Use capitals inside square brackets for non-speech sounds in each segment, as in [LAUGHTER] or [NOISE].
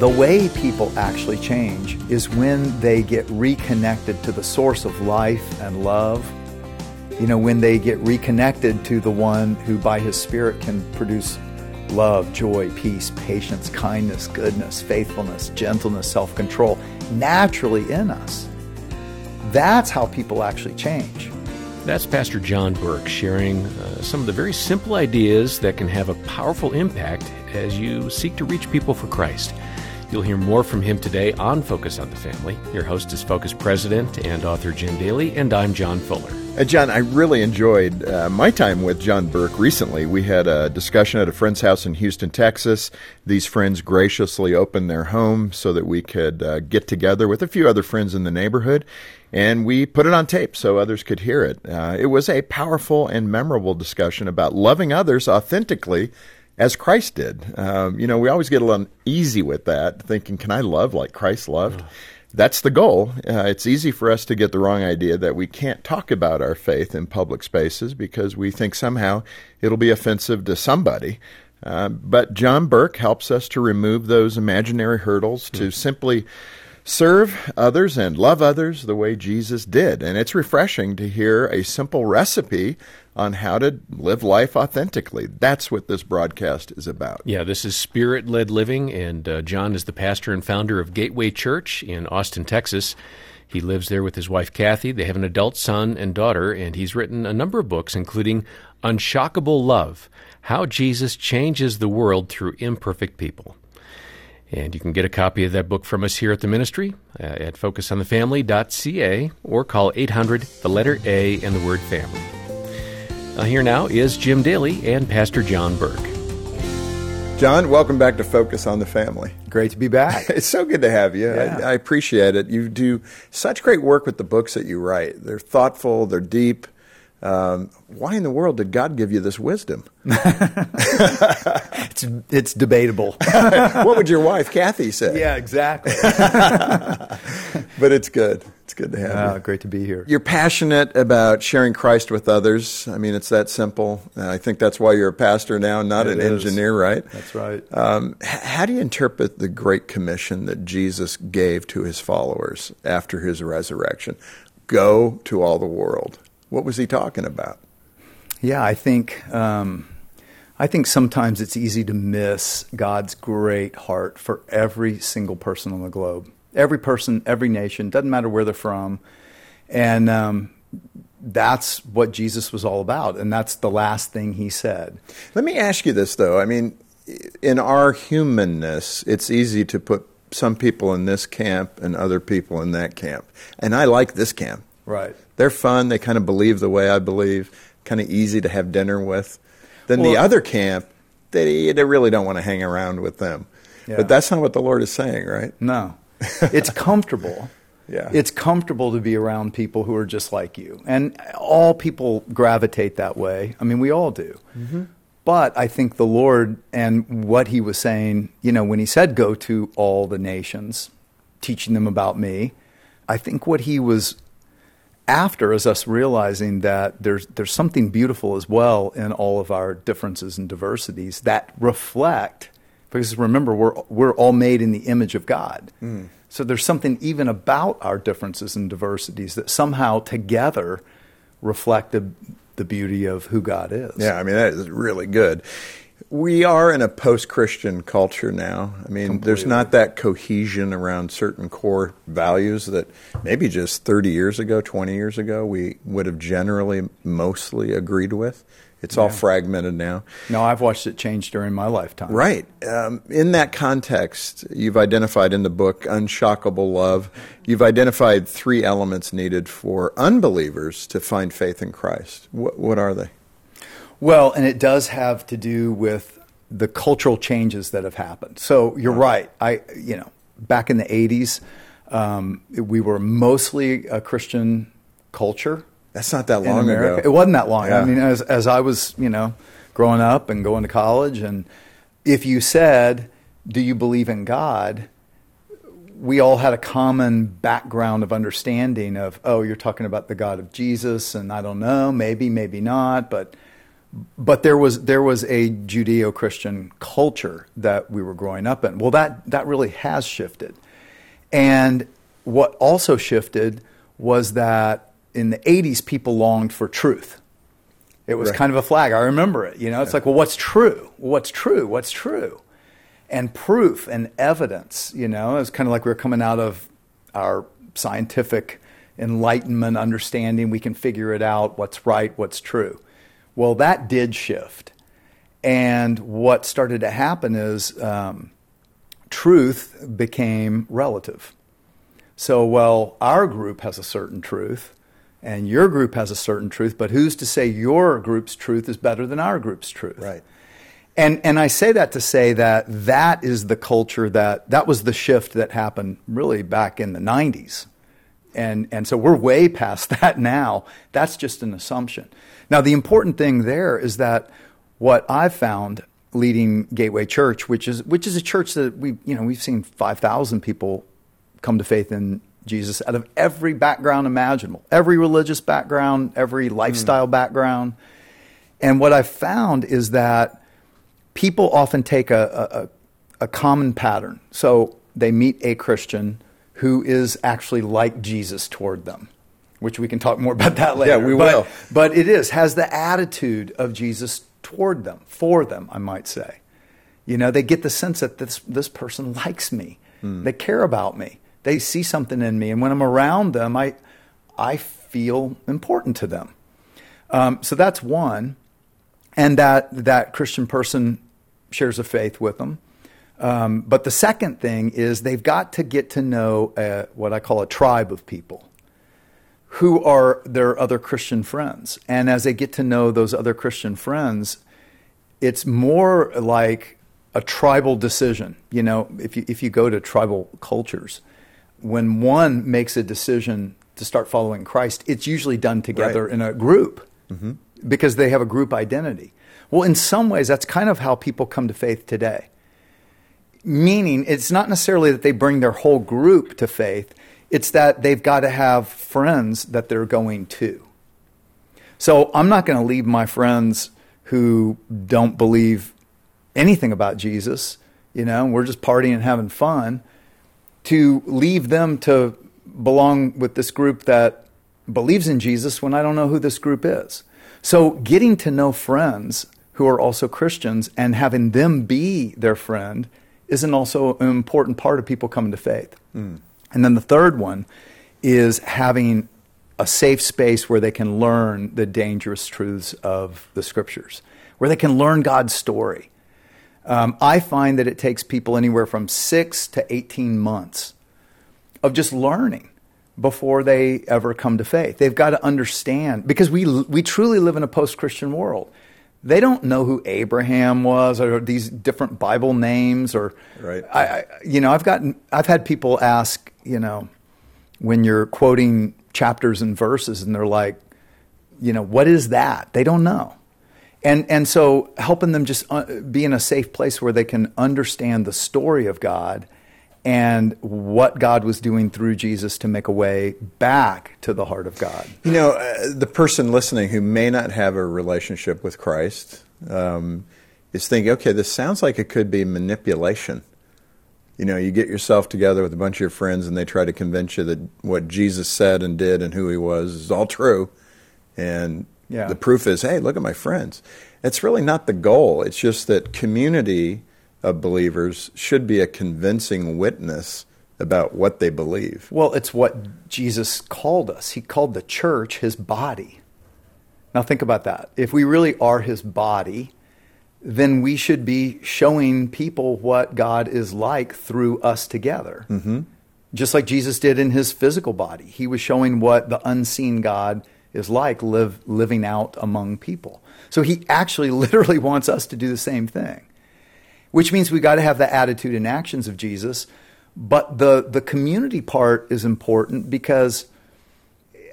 The way people actually change is when they get reconnected to the source of life and love. You know, when they get reconnected to the one who by his spirit can produce love, joy, peace, patience, kindness, goodness, faithfulness, gentleness, self control naturally in us. That's how people actually change. That's Pastor John Burke sharing uh, some of the very simple ideas that can have a powerful impact as you seek to reach people for Christ. You'll hear more from him today on Focus on the Family. Your host is Focus President and author Jim Daly, and I'm John Fuller. Uh, John, I really enjoyed uh, my time with John Burke recently. We had a discussion at a friend's house in Houston, Texas. These friends graciously opened their home so that we could uh, get together with a few other friends in the neighborhood, and we put it on tape so others could hear it. Uh, it was a powerful and memorable discussion about loving others authentically as Christ did. Um, you know, we always get a little uneasy with that, thinking, can I love like Christ loved? That's the goal. Uh, it's easy for us to get the wrong idea that we can't talk about our faith in public spaces because we think somehow it'll be offensive to somebody. Uh, but John Burke helps us to remove those imaginary hurdles to mm. simply serve others and love others the way Jesus did. And it's refreshing to hear a simple recipe on how to live life authentically. That's what this broadcast is about. Yeah, this is spirit led living, and uh, John is the pastor and founder of Gateway Church in Austin, Texas. He lives there with his wife Kathy. They have an adult son and daughter, and he's written a number of books, including Unshockable Love How Jesus Changes the World Through Imperfect People. And you can get a copy of that book from us here at the ministry uh, at focusonthefamily.ca or call 800 the letter A and the word family. Uh, here now is Jim Daly and Pastor John Burke. John, welcome back to Focus on the Family. Great to be back. [LAUGHS] it's so good to have you. Yeah. I, I appreciate it. You do such great work with the books that you write. They're thoughtful, they're deep. Um, why in the world did God give you this wisdom? [LAUGHS] [LAUGHS] it's it's debatable. [LAUGHS] what would your wife Kathy say? Yeah, exactly. [LAUGHS] but it's good. It's good to have uh, you. Great to be here. You're passionate about sharing Christ with others. I mean, it's that simple. I think that's why you're a pastor now, not it an is. engineer, right? That's right. Um, how do you interpret the great commission that Jesus gave to his followers after his resurrection? Go to all the world. What was he talking about? Yeah, I think um, I think sometimes it's easy to miss God's great heart for every single person on the globe, every person, every nation. Doesn't matter where they're from, and um, that's what Jesus was all about, and that's the last thing he said. Let me ask you this, though. I mean, in our humanness, it's easy to put some people in this camp and other people in that camp, and I like this camp. Right. They're fun. They kind of believe the way I believe. Kind of easy to have dinner with. Then Well- the other camp, they they really don't want to hang around with them. Yeah. But that's not what the Lord is saying, right? No, [LAUGHS] it's comfortable. Yeah. It's comfortable to be around people who are just like you. And all people gravitate that way. I mean, we all do. Mm-hmm. But I think the Lord and what he was saying, you know, when he said, go to all the nations, teaching them about me, I think what he was after is us realizing that there's, there's something beautiful as well in all of our differences and diversities that reflect, because remember, we're, we're all made in the image of God. Mm. So there's something even about our differences and diversities that somehow together reflect the, the beauty of who God is. Yeah, I mean that is really good. We are in a post-Christian culture now. I mean, there's not that cohesion around certain core values that maybe just 30 years ago, 20 years ago, we would have generally mostly agreed with. It's all fragmented now. No, I've watched it change during my lifetime. Right. Um, in that context, you've identified in the book Unshockable Love, you've identified three elements needed for unbelievers to find faith in Christ. What, what are they? Well, and it does have to do with the cultural changes that have happened. So you're right. I, you know, back in the 80s, um, we were mostly a Christian culture. That's not that long ago. It wasn't that long. Yeah. I mean, as, as I was, you know, growing up and going to college, and if you said, Do you believe in God? we all had a common background of understanding of, oh, you're talking about the God of Jesus, and I don't know, maybe, maybe not, but but there was there was a Judeo-Christian culture that we were growing up in. Well, that that really has shifted, and what also shifted was that in the '80s, people longed for truth. It was Right. kind of a flag. I remember it. You know, it's like, well, what's true? What's true? What's true? And proof and evidence. You know, it's kind of like we we're coming out of our scientific enlightenment understanding. We can figure it out. What's right? What's true? Well, that did shift. And what started to happen is um, truth became relative. So, well, our group has a certain truth, and your group has a certain truth, but who's to say your group's truth is better than our group's truth? Right. And and I say that to say that that is the culture that that was the shift that happened really back in the 90s. And and so we're way past [LAUGHS] that now. That's just an assumption. Now the important thing there is that what I've found leading Gateway Church, which is which is a church that we you know we've seen 5,000 people come to faith in Jesus out of every background imaginable, every religious background, every hmm. lifestyle background. And what I've found is that people often take a, a, a common pattern. So they meet a Christian who is actually like Jesus toward them, which we can talk more about that later. Yeah, we But- will. But it is, has the attitude of Jesus toward them, for them, I might say. You know, they get the sense that this, this person likes me. They care about me. They see something in me. And when I'm around them, I, I feel important to them. Um, so that's one. And that, that Christian person shares a faith with them. Um, but the second thing is they've got to get to know uh what I call a tribe of people who are their other Christian friends. And as they get to know those other Christian friends, it's more like a tribal decision. You know, if you, if you go to tribal cultures, when one makes a decision to start following Christ, it's usually done together Right. in a group because they have a group identity. Well, in some ways, that's kind of how people come to faith today. Meaning, it's not necessarily that they bring their whole group to faith, it's that they've got to have friends that they're going to. So I'm not going to leave my friends who don't believe anything about Jesus, you know, we're just partying and having fun, to leave them to belong with this group that believes in Jesus when I don't know who this group is. So getting to know friends who are also Christians and having them be their friend isn't also an important part of people coming to faith. And then the third one is having a safe space where they can learn the dangerous truths of the scriptures, where they can learn God's story. Um, I find that it takes people anywhere from six to 18 months of just learning before they ever come to faith. They've got to understand because we we truly live in a post-Christian world. They don't know who Abraham was or these different Bible names or Right. I, I you know I've gotten I've had people ask you know when you're quoting chapters and verses and they're like you know what is that they don't know and and so helping them just uh, be in a safe place where they can understand the story of God and what God was doing through Jesus to make a way back to the heart of God. You know, uh, the person listening who may not have a relationship with Christ um, is thinking, okay, this sounds like it could be manipulation. You know, you get yourself together with a bunch of your friends and they try to convince you that what Jesus said and did and who he was is all true. And Yeah. the proof is, hey, look at my friends. It's really not the goal. It's just that community of believers should be a convincing witness about what they believe. Well, it's what Jesus called us. He called the church his body. Now think about that. If we really are his body, then we should be showing people what God is like through us together. Mm-hmm. Just like Jesus did in his physical body. He was showing what the unseen God is like live, living out among people. So he actually [LAUGHS] literally wants us to do the same thing. Which means we got to have the attitude and actions of Jesus. But the, the community part is important because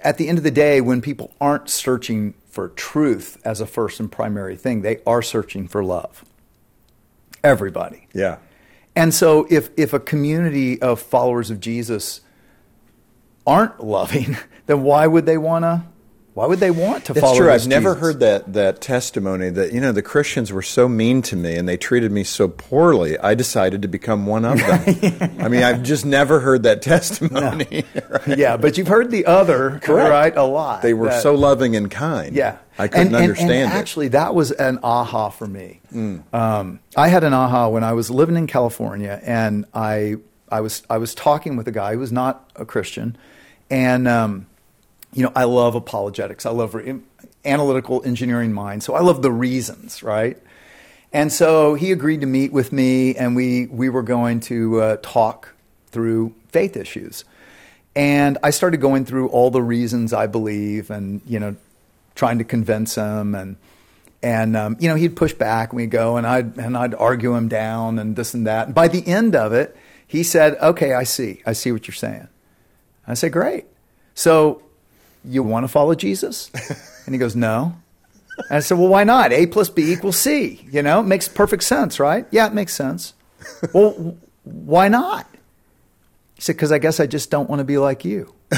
at the end of the day, when people aren't searching for truth as a first and primary thing, they are searching for love. Everybody. Yeah. And so if, if a community of followers of Jesus aren't loving, [LAUGHS] then why would they want to why would they want to That's follow true. I've never heard that that testimony that you know the Christians were so mean to me and they treated me so poorly. I decided to become one of them. [LAUGHS] I mean, I've just never heard that [LAUGHS] testimony. [LAUGHS] right? Yeah, but you've heard the other, Correct. right? A lot. They were That- so loving and kind. Yeah, I couldn't And- and- understand and it. Mm. Actually, that was an aha for me. Um, I had an aha when I was living in California, and I I was I was talking with a guy who was not a Christian, and um, you know I love apologetics. I love re- analytical engineering mind. So I love the reasons, right? And so he agreed to meet with me, and we we were going to uh, talk through faith issues. And I started going through all the reasons I believe, and you know, trying to convince him, and and um, you know, he'd push back, and we'd go, and I'd and I'd argue him down, and this and that. And by the end of it, he said, "Okay, I see, I see what you're saying." I said, "Great." So, you want to follow Jesus? And he goes, "No." And I said, "Well, why not? A plus B equals C. You know, it makes perfect sense, right? Yeah, it makes sense. [LAUGHS] well, why not?" He said, "Because I guess I just don't want to be like you." [LAUGHS]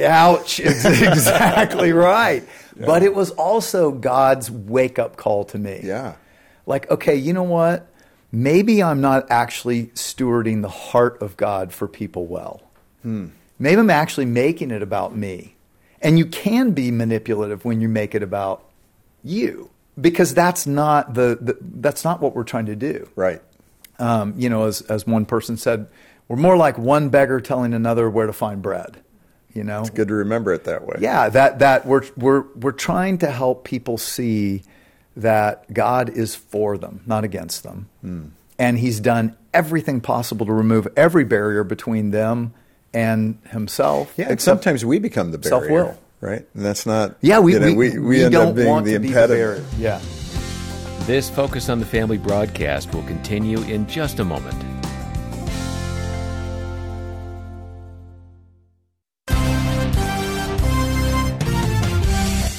Ouch! It's [LAUGHS] exactly right. But it was also God's wake up call to me. Yeah. Like, okay, you know what? Maybe I'm not actually stewarding the heart of God for people well. Hmm. Maybe I'm actually making it about me. And you can be manipulative when you make it about you because that's not the, the that's not what we're trying to do Right. um, you know, as, as one person said, we're more like one beggar telling another where to find bread. You know, It's good to remember it that way. yeah, that that we're we're we're trying to help people see that God is for them, not against them, Hmm. and He's done everything possible to remove every barrier between them and Himself. Yeah, and sometimes we become the barrier. Self-will. Right? And that's not. yeah, we you know, we, we, we end don't up being want the to be the impediment. barrier. Yeah. This Focus on the Family broadcast will continue in just a moment.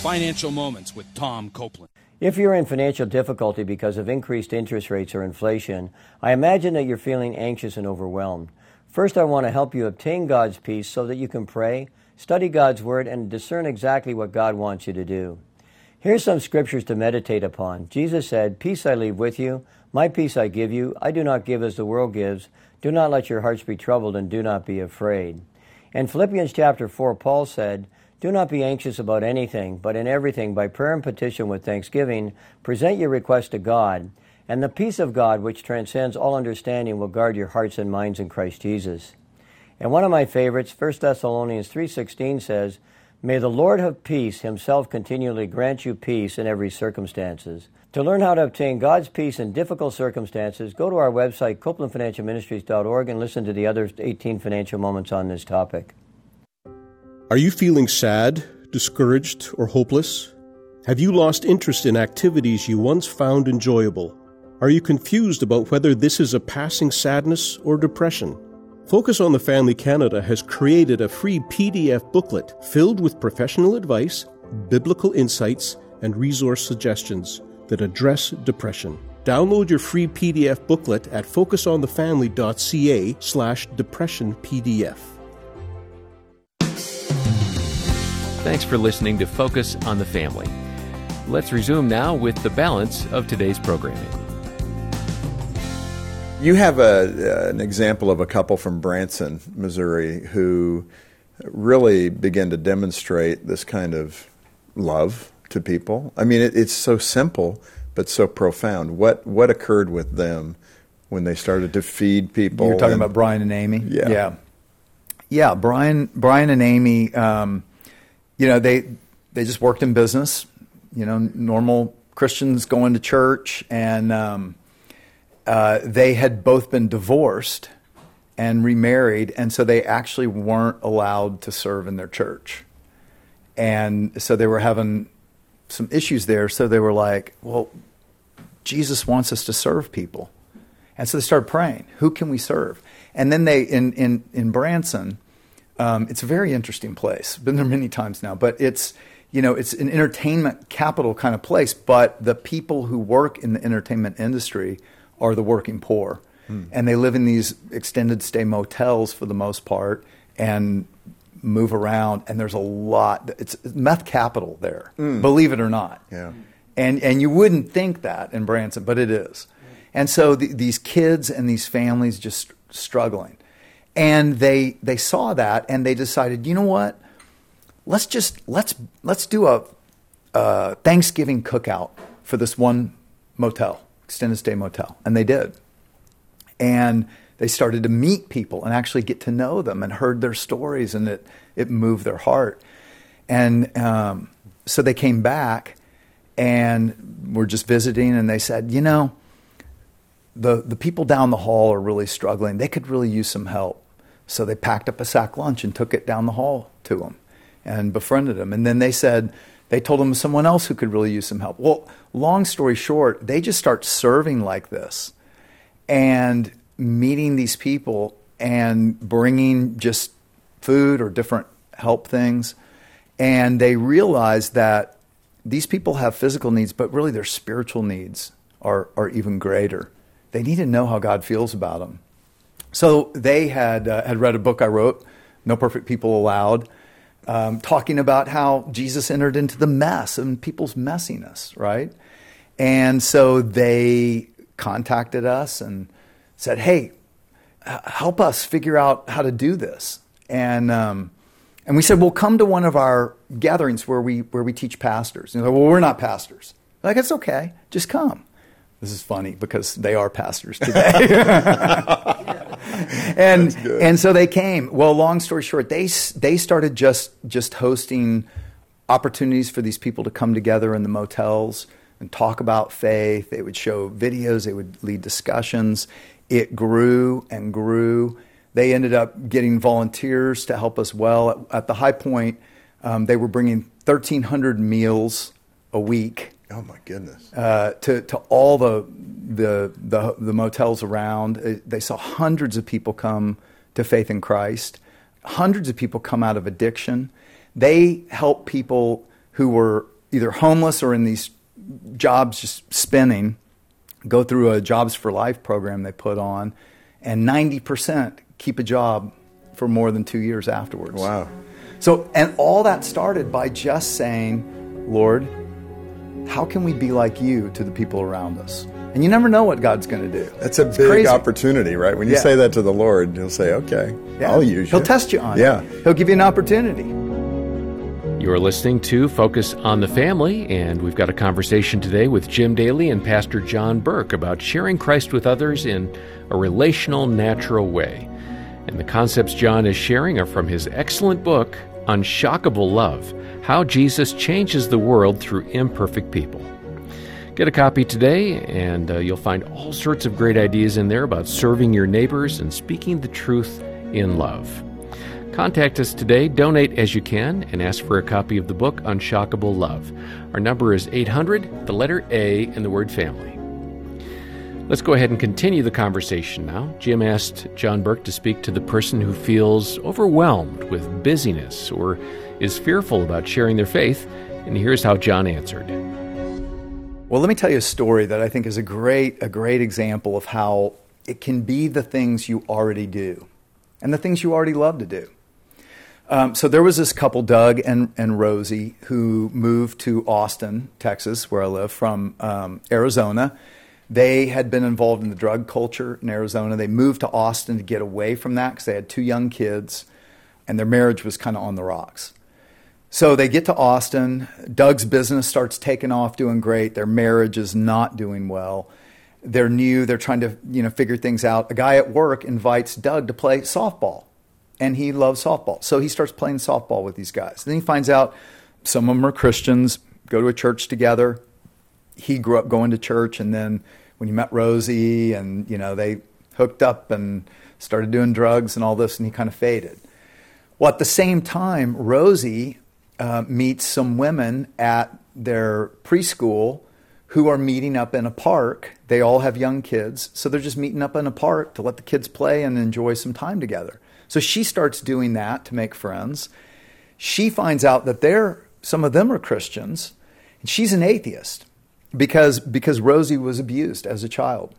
Financial Moments with Tom Copeland. If you're in financial difficulty because of increased interest rates or inflation, I imagine that you're feeling anxious and overwhelmed. First, I want to help you obtain God's peace so that you can pray, study God's Word, and discern exactly what God wants you to do. Here's some scriptures to meditate upon. Jesus said, Peace I leave with you, my peace I give you. I do not give as the world gives. Do not let your hearts be troubled, and do not be afraid. In Philippians chapter 4, Paul said, Do not be anxious about anything, but in everything, by prayer and petition with thanksgiving, present your request to God, and the peace of God, which transcends all understanding, will guard your hearts and minds in Christ Jesus. And one of my favorites, 1 Thessalonians 3:16 says, "May the Lord of peace himself continually grant you peace in every circumstances." To learn how to obtain God's peace in difficult circumstances, go to our website copelandfinancialministries.org and listen to the other 18 financial moments on this topic. Are you feeling sad, discouraged, or hopeless? Have you lost interest in activities you once found enjoyable? Are you confused about whether this is a passing sadness or depression? Focus on the Family Canada has created a free PDF booklet filled with professional advice, biblical insights, and resource suggestions that address depression. Download your free PDF booklet at focusonthefamily.ca slash depression PDF. Thanks for listening to Focus on the Family. Let's resume now with the balance of today's programming. You have a, uh, an example of a couple from Branson, Missouri, who really began to demonstrate this kind of love to people. I mean, it, it's so simple, but so profound. What what occurred with them when they started to feed people? You're talking and- about Brian and Amy. Yeah. yeah, yeah. Brian, Brian and Amy. Um, you know, they they just worked in business. You know, normal Christians going to church, and um, uh, they had both been divorced and remarried, and so they actually weren't allowed to serve in their church, and so they were having some issues there. So they were like, "Well, Jesus wants us to serve people. And so they started praying, who can we serve? And then they, in, in, in Branson, um, it's a very interesting place. Been there many times now, but it's, you know, it's an entertainment capital kind of place, but the people who work in the entertainment industry are the working poor. Hmm. And they live in these extended stay motels for the most part and move around. And there's a lot, it's meth capital there, mm. believe it or not. Yeah. And, and you wouldn't think that in Branson, but it is. And so the, these kids and these families just struggling. And they, they saw that and they decided, you know what? let's just let's let's do a, a Thanksgiving cookout for this one motel, extended stay motel, and they did. And they started to meet people and actually get to know them and heard their stories, and it it moved their heart. And um, so they came back and were just visiting, and they said, you know, the the people down the hall are really struggling. They could really use some help. So they packed up a sack lunch and took it down the hall to them and befriended them. And then they said, they told him someone else who could really use some help. Well, long story short, they just start serving like this and meeting these people and bringing just food or different help things. And they realize that these people have physical needs, but really their spiritual needs are, are even greater. They need to know how God feels about them. So they had, uh, had read a book I wrote, No Perfect People Allowed um, talking about how Jesus entered into the mess and people's messiness, right? And so they contacted us and said, hey, help us figure out how to do this. And, um, and we said, well, come to one of our gatherings where we, where we teach pastors. And they're like, well, we're not pastors. Like, it's okay, just come. This is funny because they are pastors today. [LAUGHS] [LAUGHS] [LAUGHS] and and so they came. Well, long story short, they they started just just hosting opportunities for these people to come together in the motels and talk about faith. They would show videos, they would lead discussions. It grew and grew. They ended up getting volunteers to help us well. At, at the high point, um, they were bringing 1,300 meals a week Oh my goodness! Uh, to to all the, the the the motels around, they saw hundreds of people come to faith in Christ. Hundreds of people come out of addiction. They help people who were either homeless or in these jobs just spinning go through a Jobs for Life program they put on, and ninety percent keep a job for more than two years afterwards. Wow! So, and all that started by just saying, Lord how can we be like you to the people around us? And you never know what God's going to do. That's a it's big crazy. opportunity, right? When you yeah. say that to the Lord, He'll say, okay, yeah. I'll use you. He'll test you on yeah. it. He'll give you an opportunity. You're listening to Focus on the Family, and we've got a conversation today with Jim Daly and Pastor John Burke about sharing Christ with others in a relational, natural way. And the concepts John is sharing are from his excellent book, Unshockable Love how Jesus Changes the World Through Imperfect People. Get a copy today, and uh, you'll find all sorts of great ideas in there about serving your neighbors and speaking the truth in love. Contact us today, donate as you can, and ask for a copy of the book Unshockable Love. Our number is 800, the letter A, and the word family. Let's go ahead and continue the conversation now. Jim asked John Burke to speak to the person who feels overwhelmed with busyness or is fearful about sharing their faith, and here's how John answered. Well, let me tell you a story that I think is a great, a great example of how it can be the things you already do and the things you already love to do. Um, so there was this couple, Doug and, and Rosie, who moved to Austin, Texas, where I live, from um, Arizona. They had been involved in the drug culture in Arizona. They moved to Austin to get away from that because they had two young kids, and their marriage was kind of on the rocks. So they get to Austin. Doug's business starts taking off, doing great. Their marriage is not doing well. They're new. They're trying to you know figure things out. A guy at work invites Doug to play softball, and he loves softball. So he starts playing softball with these guys. Then he finds out some of them are Christians, go to a church together. He grew up going to church, and then when you met Rosie, and you know they hooked up and started doing drugs and all this, and he kind of faded. Well, at the same time, Rosie uh, meets some women at their preschool who are meeting up in a park. They all have young kids, so they're just meeting up in a park to let the kids play and enjoy some time together. So she starts doing that to make friends. She finds out that they're some of them are Christians, and she's an atheist because because Rosie was abused as a child.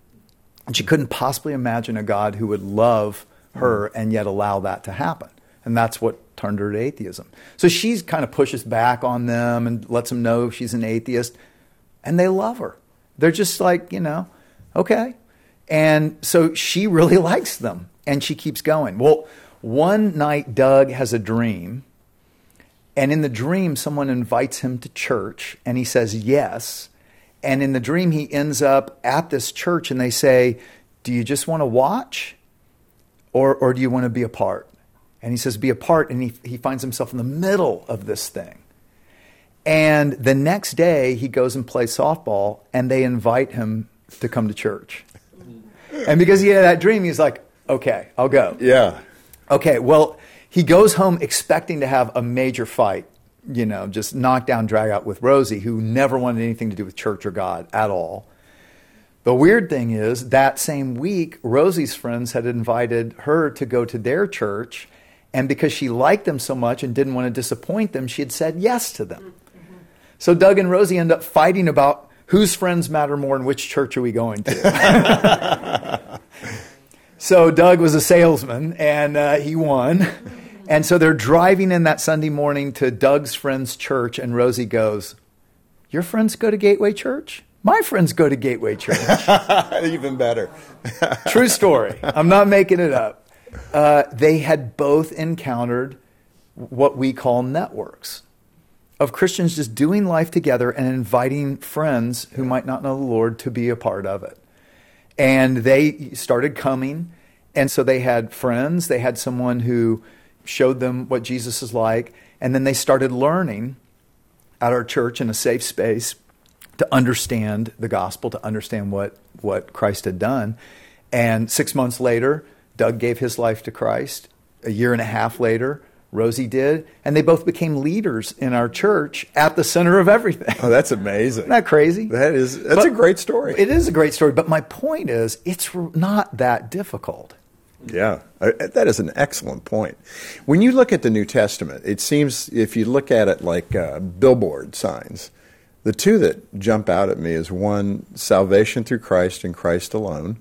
And she couldn't possibly imagine a God who would love her and yet allow that to happen. And that's what turned her to atheism. So she kind of pushes back on them and lets them know she's an atheist. And they love her. They're just like, you know, okay. And so she [LAUGHS] really likes them and she keeps going. Well, one night, Doug has a dream. And in the dream, someone invites him to church and he says yes. And in the dream, he ends up at this church and they say, Do you just want to watch or, or do you want to be a part? And he says, Be a part. And he, he finds himself in the middle of this thing. And the next day, he goes and plays softball and they invite him to come to church. And because he had that dream, he's like, Okay, I'll go. Yeah. Okay, well, he goes home expecting to have a major fight you know, just knockdown drag out with Rosie, who never wanted anything to do with church or God at all. The weird thing is, that same week, Rosie's friends had invited her to go to their church. And because she liked them so much and didn't want to disappoint them, she had said yes to them. So Doug and Rosie end up fighting about whose friends matter more and which church are we going to. [LAUGHS] so Doug was a salesman and uh, he won. And so they're driving in that Sunday morning to Doug's friend's church, and Rosie goes, Your friends go to Gateway Church? My friends go to Gateway Church. [LAUGHS] Even better. [LAUGHS] True story. I'm not making it up. Uh, they had both encountered what we call networks of Christians just doing life together and inviting friends who might not know the Lord to be a part of it. And they started coming. And so they had friends, they had someone who showed them what Jesus is like, and then they started learning at our church in a safe space to understand the gospel, to understand what, what Christ had done. And six months later, Doug gave his life to Christ. A year and a half later, Rosie did, and they both became leaders in our church at the center of everything. Oh, that's amazing! [LAUGHS] Isn't that crazy? That is. That's But- a great story. It is a great story, but my point is, it's not that difficult. Yeah, uh, that is an excellent point. When you look at the New Testament, it seems if you look at it like uh, billboard signs, the two that jump out at me is one, salvation through Christ and Christ alone,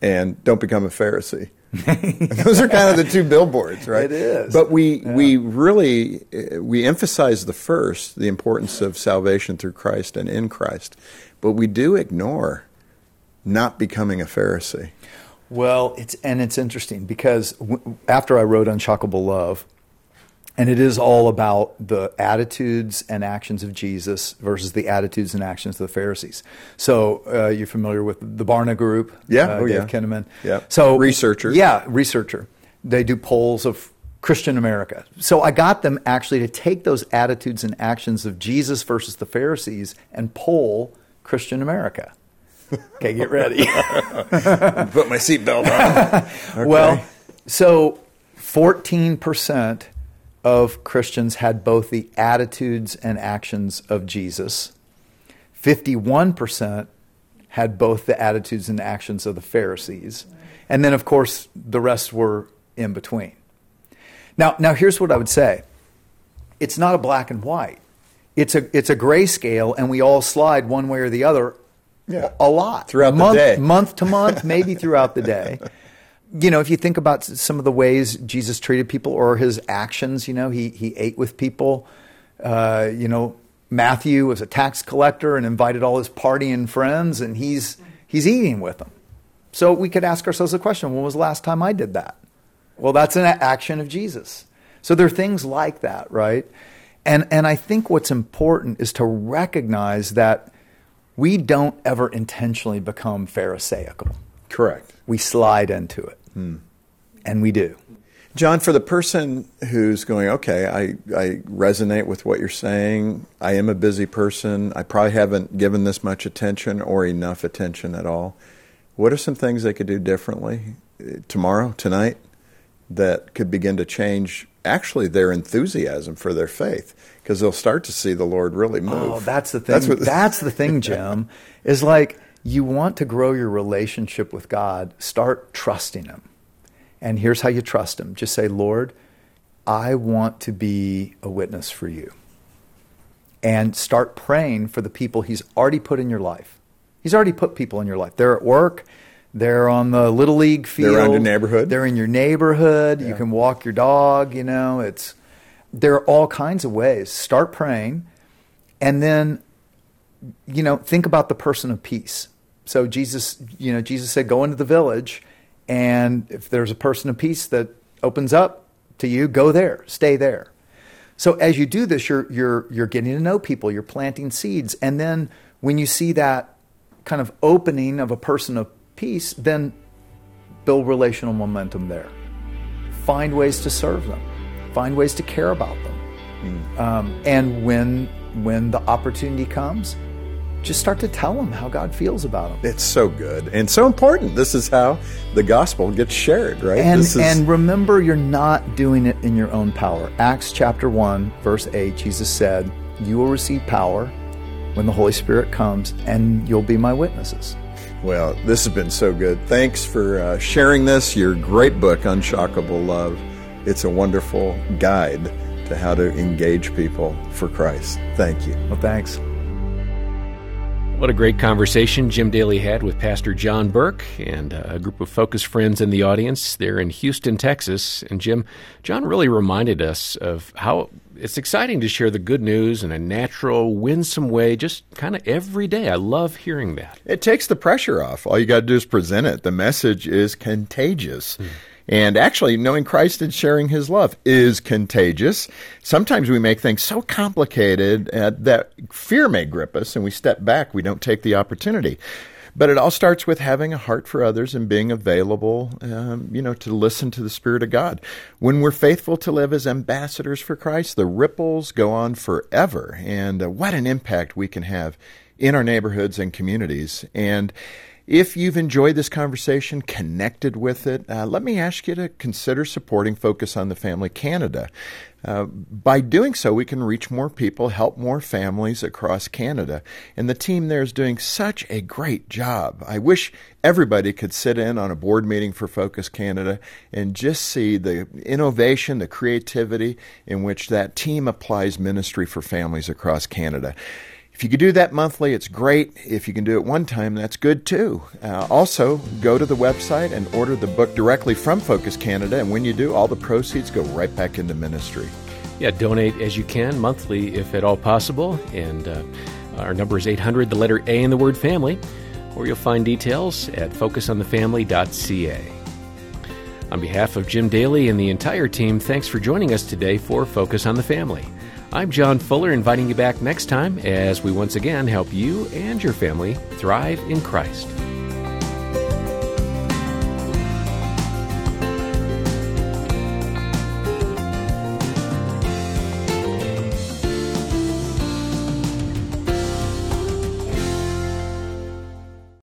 and don't become a Pharisee. [LAUGHS] Those are kind of the two billboards, right? It is. But we we really uh, we emphasize the first, the importance of salvation through Christ and in Christ, but we do ignore not becoming a Pharisee. Well, it's and it's interesting because w- after I wrote Unshockable Love, and it is all about the attitudes and actions of Jesus versus the attitudes and actions of the Pharisees. So uh, you're familiar with the Barna Group? Yeah. uh, Oh, Dave yeah. Kinnaman. Yeah. So Researcher. Yeah, researcher. They do polls of Christian America. So I got them actually to take those attitudes and actions of Jesus versus the Pharisees and poll Christian America. Okay, get ready. [LAUGHS] Put my seatbelt on. [LAUGHS] Well, so 14% of Christians had both the attitudes and actions of Jesus. 51% had both the attitudes and actions of the Pharisees. And then, of course, the rest were in between. Now, now here's what I would say it's not a black and white, it's a, it's a gray scale, and we all slide one way or the other Yeah. a lot. Throughout the month, day. Month to month, [LAUGHS] maybe throughout the day. You know, if you think about some of the ways Jesus treated people or his actions, you know, he, he ate with people. Uh, you know, Matthew was a tax collector and invited all his partying friends, and he's, he's eating with them. So we could ask ourselves the question when was the last time I did that? Well, that's an action of Jesus. So there are things like that, right? And, and I think what's important is to recognize that we don't ever intentionally become Pharisaical. Correct. We slide into it. And we do. John, for the person who's going, okay, I, I resonate with what you're saying. I am a busy person. I probably haven't given this much attention or enough attention at all. What are some things they could do differently uh, tomorrow, tonight? That could begin to change actually their enthusiasm for their faith because they'll start to see the Lord really oh, move. Oh, that's the thing. That's, what, [LAUGHS] that's the thing, Jim. is like you want to grow your relationship with God, start trusting Him. And here's how you trust Him just say, Lord, I want to be a witness for you. And start praying for the people He's already put in your life. He's already put people in your life. They're at work, they're on the little league field. They're in your neighborhood. They're in your neighborhood. Yeah. You can walk your dog, you know, it's there are all kinds of ways. Start praying and then you know, think about the person of peace. So Jesus, you know, Jesus said go into the village and if there's a person of peace that opens up to you, go there, stay there. So as you do this, you're you're you're getting to know people, you're planting seeds, and then when you see that kind of opening of a person of peace, then build relational momentum there. Find ways to serve them. Find ways to care about them. Mm. Um, and when when the opportunity comes, just start to tell them how God feels about them. It's so good and so important. This is how the gospel gets shared, right? And, is... and remember, you're not doing it in your own power. Acts chapter 1, verse 8, Jesus said, You will receive power when the Holy Spirit comes, and you'll be my witnesses. Well, this has been so good. Thanks for uh, sharing this, your great book, Unshockable Love. It's a wonderful guide to how to engage people for Christ. Thank you. Well, thanks. What a great conversation Jim Daly had with Pastor John Burke and a group of Focus friends in the audience there in Houston, Texas. And Jim, John really reminded us of how it's exciting to share the good news in a natural, winsome way, just kind of every day. I love hearing that. It takes the pressure off. All you got to do is present it. The message is contagious. Mm. And actually, knowing Christ and sharing his love is contagious. Sometimes we make things so complicated uh, that fear may grip us and we step back. We don't take the opportunity. But it all starts with having a heart for others and being available, um, you know, to listen to the Spirit of God. When we're faithful to live as ambassadors for Christ, the ripples go on forever. And uh, what an impact we can have in our neighborhoods and communities. And if you've enjoyed this conversation, connected with it, uh, let me ask you to consider supporting Focus on the Family Canada. Uh, by doing so, we can reach more people, help more families across Canada. And the team there is doing such a great job. I wish everybody could sit in on a board meeting for Focus Canada and just see the innovation, the creativity in which that team applies ministry for families across Canada. If you can do that monthly, it's great. If you can do it one time, that's good too. Uh, also, go to the website and order the book directly from Focus Canada. And when you do, all the proceeds go right back into ministry. Yeah, donate as you can monthly if at all possible. And uh, our number is 800, the letter A in the word family, or you'll find details at focusonthefamily.ca. On behalf of Jim Daly and the entire team, thanks for joining us today for Focus on the Family. I'm John Fuller, inviting you back next time as we once again help you and your family thrive in Christ.